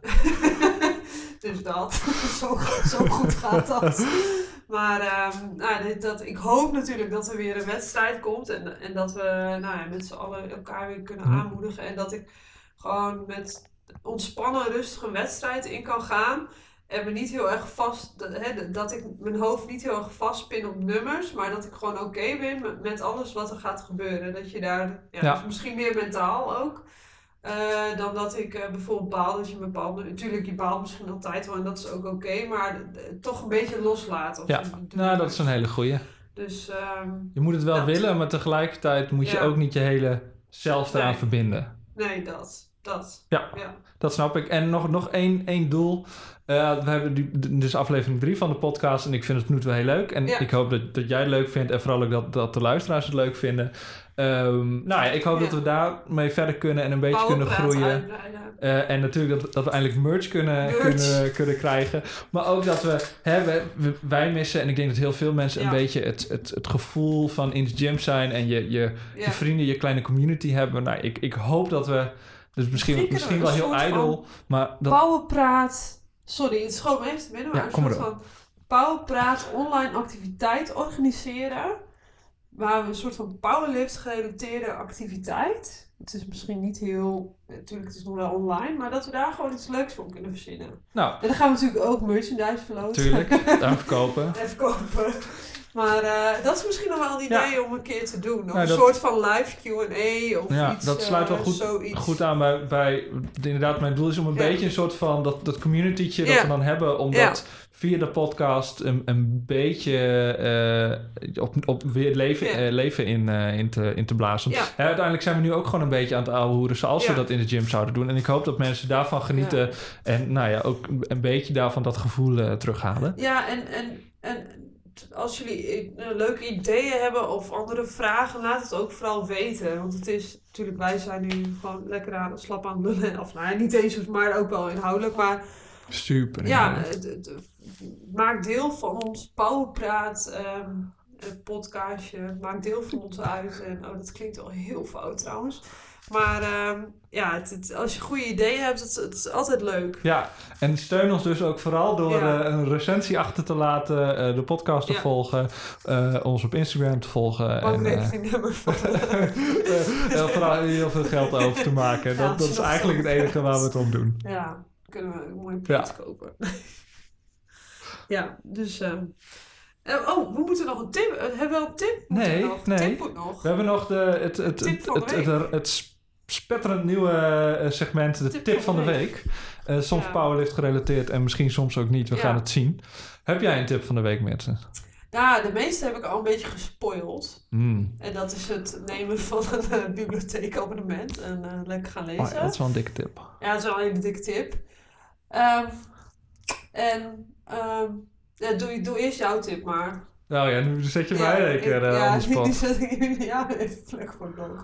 Speaker 1: dus dat, zo, zo goed gaat dat. Maar ehm, nou, dit, dat, ik hoop natuurlijk dat er weer een wedstrijd komt. En, en dat we nou ja, met z'n allen elkaar weer kunnen
Speaker 2: Mhm.
Speaker 1: aanmoedigen. En dat ik gewoon met ontspannen, rustig een wedstrijd in kan gaan. En me niet heel erg vast, dat, hè, dat ik mijn hoofd niet heel erg vastpin op nummers. Maar dat ik gewoon oké ben met, met alles wat er gaat gebeuren. Dat je daar, ja,
Speaker 2: Ja.
Speaker 1: Dus misschien meer mentaal ook. Eh, dan dat ik eh, bijvoorbeeld baal dat je een bepaalde... Natuurlijk, je baalt misschien altijd wel en dat is ook oké. maar d- toch een beetje loslaat. Of
Speaker 2: Ja, Nou, dat is een hele goeie.
Speaker 1: Dus ehm,
Speaker 2: Je moet het wel
Speaker 1: Dat.
Speaker 2: willen, maar tegelijkertijd moet je ook niet je hele zelf eraan
Speaker 1: Nee.
Speaker 2: verbinden.
Speaker 1: nee, dat. Dat.
Speaker 2: Ja.
Speaker 1: ja.
Speaker 2: Dat snap ik. En nog, nog één, één doel. Eh, we hebben die, dit is aflevering 3 van de podcast en ik vind het nu toe heel leuk. En
Speaker 1: Ja.
Speaker 2: ik hoop dat, dat jij het leuk vindt en vooral ook dat, dat de luisteraars het leuk vinden. Ehm, nou ja, ik hoop
Speaker 1: Ja.
Speaker 2: dat we daarmee verder kunnen en een beetje kunnen groeien. Eh, en natuurlijk dat, dat we eindelijk merch kunnen,
Speaker 1: Merch.
Speaker 2: Kunnen, kunnen krijgen. Maar ook dat we, hè, we- wij missen, en ik denk dat heel veel mensen
Speaker 1: Ja.
Speaker 2: een beetje het, het, het gevoel van in de gym zijn en je, je,
Speaker 1: Ja.
Speaker 2: je vrienden, je kleine community hebben. Nou, ik, ik hoop dat we, dus misschien,
Speaker 1: Misschien
Speaker 2: wel
Speaker 1: we
Speaker 2: heel ijdel, maar dat,
Speaker 1: Powerpraat. Sorry, het schoot me even te binnen. Maar
Speaker 2: Ja,
Speaker 1: een soort van online activiteit organiseren. Waar we een soort van powerlift gerelateerde activiteit. Het is misschien niet heel. Natuurlijk, het is nog wel online. Maar dat we daar gewoon iets leuks voor kunnen verzinnen.
Speaker 2: nou,
Speaker 1: En dan gaan we natuurlijk ook merchandise verloten.
Speaker 2: natuurlijk, daar verkopen.
Speaker 1: Even kopen. Maar eh, dat is misschien nog wel een idee
Speaker 2: Ja.
Speaker 1: om een keer te doen. Of
Speaker 2: Nou,
Speaker 1: een
Speaker 2: dat-
Speaker 1: soort van live Q&A of
Speaker 2: Ja,
Speaker 1: iets.
Speaker 2: dat sluit wel
Speaker 1: eh,
Speaker 2: goed-
Speaker 1: zoiets.
Speaker 2: Goed aan bij, bij, inderdaad, mijn doel is om een
Speaker 1: Ja.
Speaker 2: beetje een soort van dat, dat communitytje dat we dan hebben, om dat via de podcast een, een beetje eh, op, op weer leven, leven in, in, te, in te blazen.
Speaker 1: Ja.
Speaker 2: Uiteindelijk zijn we nu ook gewoon een beetje aan het ouwehoeren zoals we dat in de gym zouden doen. En ik hoop dat mensen daarvan genieten en nou ja, ook een beetje daarvan dat gevoel terughalen.
Speaker 1: Ja, en, en, en als jullie eh, leuke ideeën hebben of andere vragen, laat het ook vooral weten. Want het is natuurlijk, wij zijn nu gewoon lekker aan slap aan het lullen. Of nou ja, niet eens, maar ook wel inhoudelijk. Maar
Speaker 2: Super.
Speaker 1: ja, het, het- maak deel van ons Powerpraat eh, podcastje. Maak deel van ons uit. En oh, dat klinkt wel heel fout trouwens. Maar ehm, ja, het, het- als je goede ideeën hebt, het, het is altijd leuk.
Speaker 2: Ja, en steun ons dus ook vooral door
Speaker 1: Ja.
Speaker 2: eh, een recensie achter te laten, eh, de podcast te
Speaker 1: Ja.
Speaker 2: volgen, eh, ons op Instagram te volgen.
Speaker 1: Bankrekeningnummer
Speaker 2: eh, en vooral heel veel geld over te maken.
Speaker 1: Ja,
Speaker 2: Dat, dat is eigenlijk het enige waar we het om doen.
Speaker 1: Ja, kunnen we een mooie prijs kopen. ja, dus... ehm, eh, oh, we moeten nog een tip. Hebben we wel een tip?
Speaker 2: Nee,
Speaker 1: er nog?
Speaker 2: nee.
Speaker 1: Tip nog.
Speaker 2: We hebben nog de, het, het,
Speaker 1: Tip
Speaker 2: het, het, het, spetterend nieuwe eh, segment, de tip, van de week. Eh, soms
Speaker 1: Ja.
Speaker 2: powerlift gerelateerd en misschien soms ook niet. We
Speaker 1: Ja.
Speaker 2: gaan het zien. Heb jij een tip van de week, Mertens?
Speaker 1: Ja, de meeste heb ik al een beetje gespoild.
Speaker 2: Hmm.
Speaker 1: En dat is het nemen van een eh, bibliotheekabonnement en eh, lekker gaan lezen.
Speaker 2: Oh ja, dat is wel een dikke tip.
Speaker 1: Ja, dat is wel een hele dikke tip. Ehm, en ehm, ja, doe, doe eerst jouw tip maar.
Speaker 2: Nou ja, nu zet je mij een
Speaker 1: ik-
Speaker 2: keer eh,
Speaker 1: ja,
Speaker 2: the
Speaker 1: nu zet ik ja, even vlek voor het.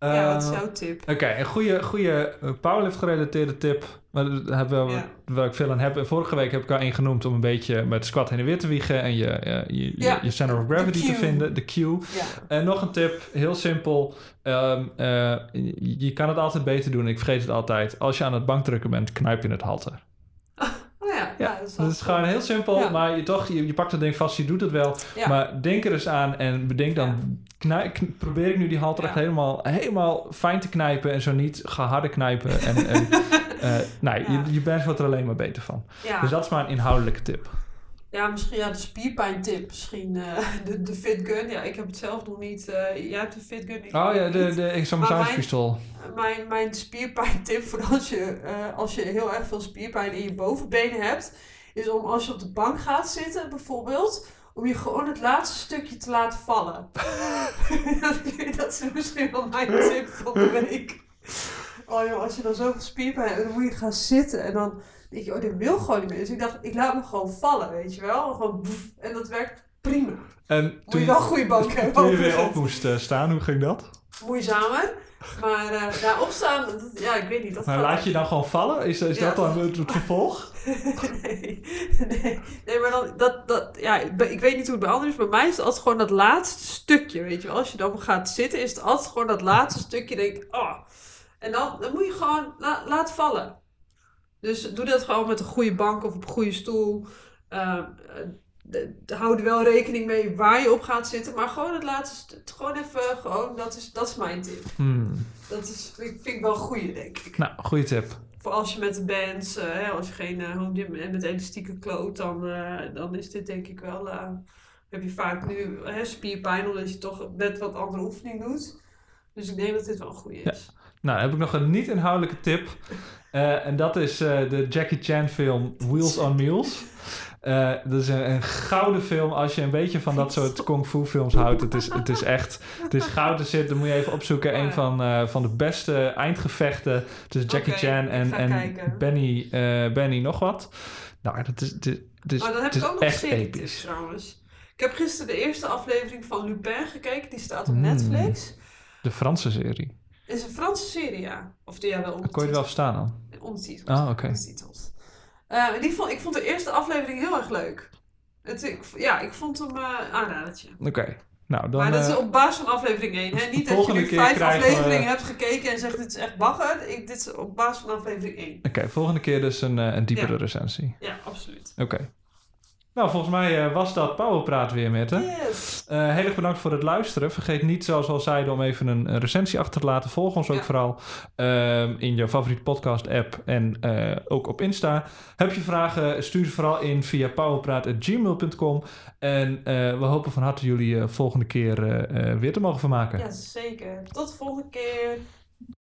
Speaker 1: Ja, wat is
Speaker 2: Eh,
Speaker 1: jouw tip?
Speaker 2: Oké, een goede, goede eh, powerlift gerelateerde tip. Maar hebben we,
Speaker 1: Ja.
Speaker 2: waar ik veel aan heb. En vorige week heb ik er één genoemd om een beetje met squat heen en weer te wiegen. En je, eh, je, je,
Speaker 1: Ja,
Speaker 2: je center of gravity te vinden. De cue.
Speaker 1: Ja.
Speaker 2: En nog een tip, heel simpel. Ehm, eh, je, je kan het altijd beter doen. Ik vergeet het altijd. Als je aan het bankdrukken bent, knijp je het halter.
Speaker 1: Ja, dat is
Speaker 2: dat is gewoon heel simpel. Maar je, toch, je, je pakt het ding vast, je doet het wel. Maar denk er eens aan en bedenk dan... knij- kn- probeer ik nu die halter helemaal, helemaal fijn te knijpen... en zo niet, ga harder knijpen. En, en, eh, nee, je, je bent er alleen maar beter van. Dus dat is maar een inhoudelijke tip.
Speaker 1: Ja, misschien ja, de spierpijn tip. Misschien eh, de, de fit gun. Ja, ik heb het zelf nog niet. eh jij hebt de fit gun. ik
Speaker 2: Oh ja, de, de,
Speaker 1: Maar mijn-. Mijn, mijn spierpijntip voor als je, eh, als je heel erg veel spierpijn in je bovenbenen hebt, is om als je op de bank gaat zitten bijvoorbeeld, om je gewoon het laatste stukje te laten vallen. dat is misschien wel mijn tip van de week. Oh joh, als je dan zoveel spierpijn hebt, dan moet je gaan zitten en dan denk je, oh dit wil gewoon niet meer. Dus ik dacht, ik laat me gewoon vallen, weet je wel. Gewoon boef, en dat werkt prima.
Speaker 2: En
Speaker 1: Moet
Speaker 2: toen
Speaker 1: je wel een goede bank hebben.
Speaker 2: toen je weer op moest eh, staan, hoe ging dat?
Speaker 1: moeizamer. Maar eh ja, opstaan, dat- ja, ik weet niet. Dat
Speaker 2: Maar laat je dan gewoon vallen? Is, is
Speaker 1: Ja.
Speaker 2: dat dan het, het vervolg?
Speaker 1: nee, nee, nee, maar dan, dat, dat, ja, ik, weet niet hoe het bij anderen is. Bij mij is het altijd gewoon dat laatste stukje, weet je wel. Als je dan gaat zitten, is het altijd gewoon dat laatste stukje. Denk ik, oh. En dan, dan moet je gewoon la, laten vallen. Dus doe dat gewoon met een goede bank of op een goede stoel. De- de- hou er wel rekening mee waar je op gaat zitten. Maar gewoon het laatste, gewoon even, gewoon, dat is, dat is mijn tip.
Speaker 2: Hmm.
Speaker 1: Dat is, vind, vind ik wel een goede, denk ik.
Speaker 2: Nou, goede tip.
Speaker 1: Voor als je met de bands, eh, hè, als je geen eh, home gym en met elastieke kloot, dan, dan is dit denk ik wel. heb je vaak nu hè, spierpijn omdat je toch net wat andere oefening doet. Dus ik denk dat dit wel een goede is.
Speaker 2: Nou, heb ik nog een niet-inhoudelijke tip. Eh, en dat is eh, de Jackie Chan film Wheels on Mules. Eh, dat is een, een gouden film als je een beetje van dat soort kung fu films houdt. Het is, het is echt, het is goud. Er zit, dan moet je even opzoeken,
Speaker 1: Oh
Speaker 2: een van, van de beste eindgevechten tussen Jackie Chan en, en
Speaker 1: kijken.
Speaker 2: Benny, Benny nog wat. Nou, dat is, het is, het is,
Speaker 1: Maar dan heb ik
Speaker 2: is
Speaker 1: ook nog
Speaker 2: echt episch.
Speaker 1: trouwens. Ik heb gisteren de eerste aflevering van Lupin gekeken. Die staat op
Speaker 2: Mm.
Speaker 1: Netflix.
Speaker 2: De Franse serie.
Speaker 1: Het is een Franse serie, ja. Of die, ja, wel
Speaker 2: Kon je het wel verstaan dan?
Speaker 1: ondertiteld.
Speaker 2: Ah, oké.
Speaker 1: Ondertiteld. Eh, die vond, ik vond de eerste aflevering heel erg leuk. Het, ik, ja, ik vond hem uh, aanradertje.
Speaker 2: Oké. Nou, dan...
Speaker 1: maar dat is
Speaker 2: eh,
Speaker 1: op basis van aflevering 1. Hè? Niet dat je nu vijf
Speaker 2: we-
Speaker 1: afleveringen hebt gekeken en zegt dit is echt bagger. Ik, dit is op basis van aflevering 1.
Speaker 2: Oké, volgende keer dus een, een diepere
Speaker 1: Ja.
Speaker 2: recensie.
Speaker 1: Ja, absoluut.
Speaker 2: Oké. Nou, volgens mij eh, was dat Powerpraat weer met hè.
Speaker 1: Yes.
Speaker 2: Eh, heel erg bedankt voor het luisteren. Vergeet niet, zoals we al zeiden, om even een, recensie achter te laten. Volg ons ook vooral ehm, in je favoriete podcast-app en eh, ook op Insta. Heb je vragen, stuur ze vooral in via powerpraat.gmail.com. En we hopen van harte jullie volgende keer weer te mogen vermaken.
Speaker 1: Ja, zeker. Tot de volgende keer.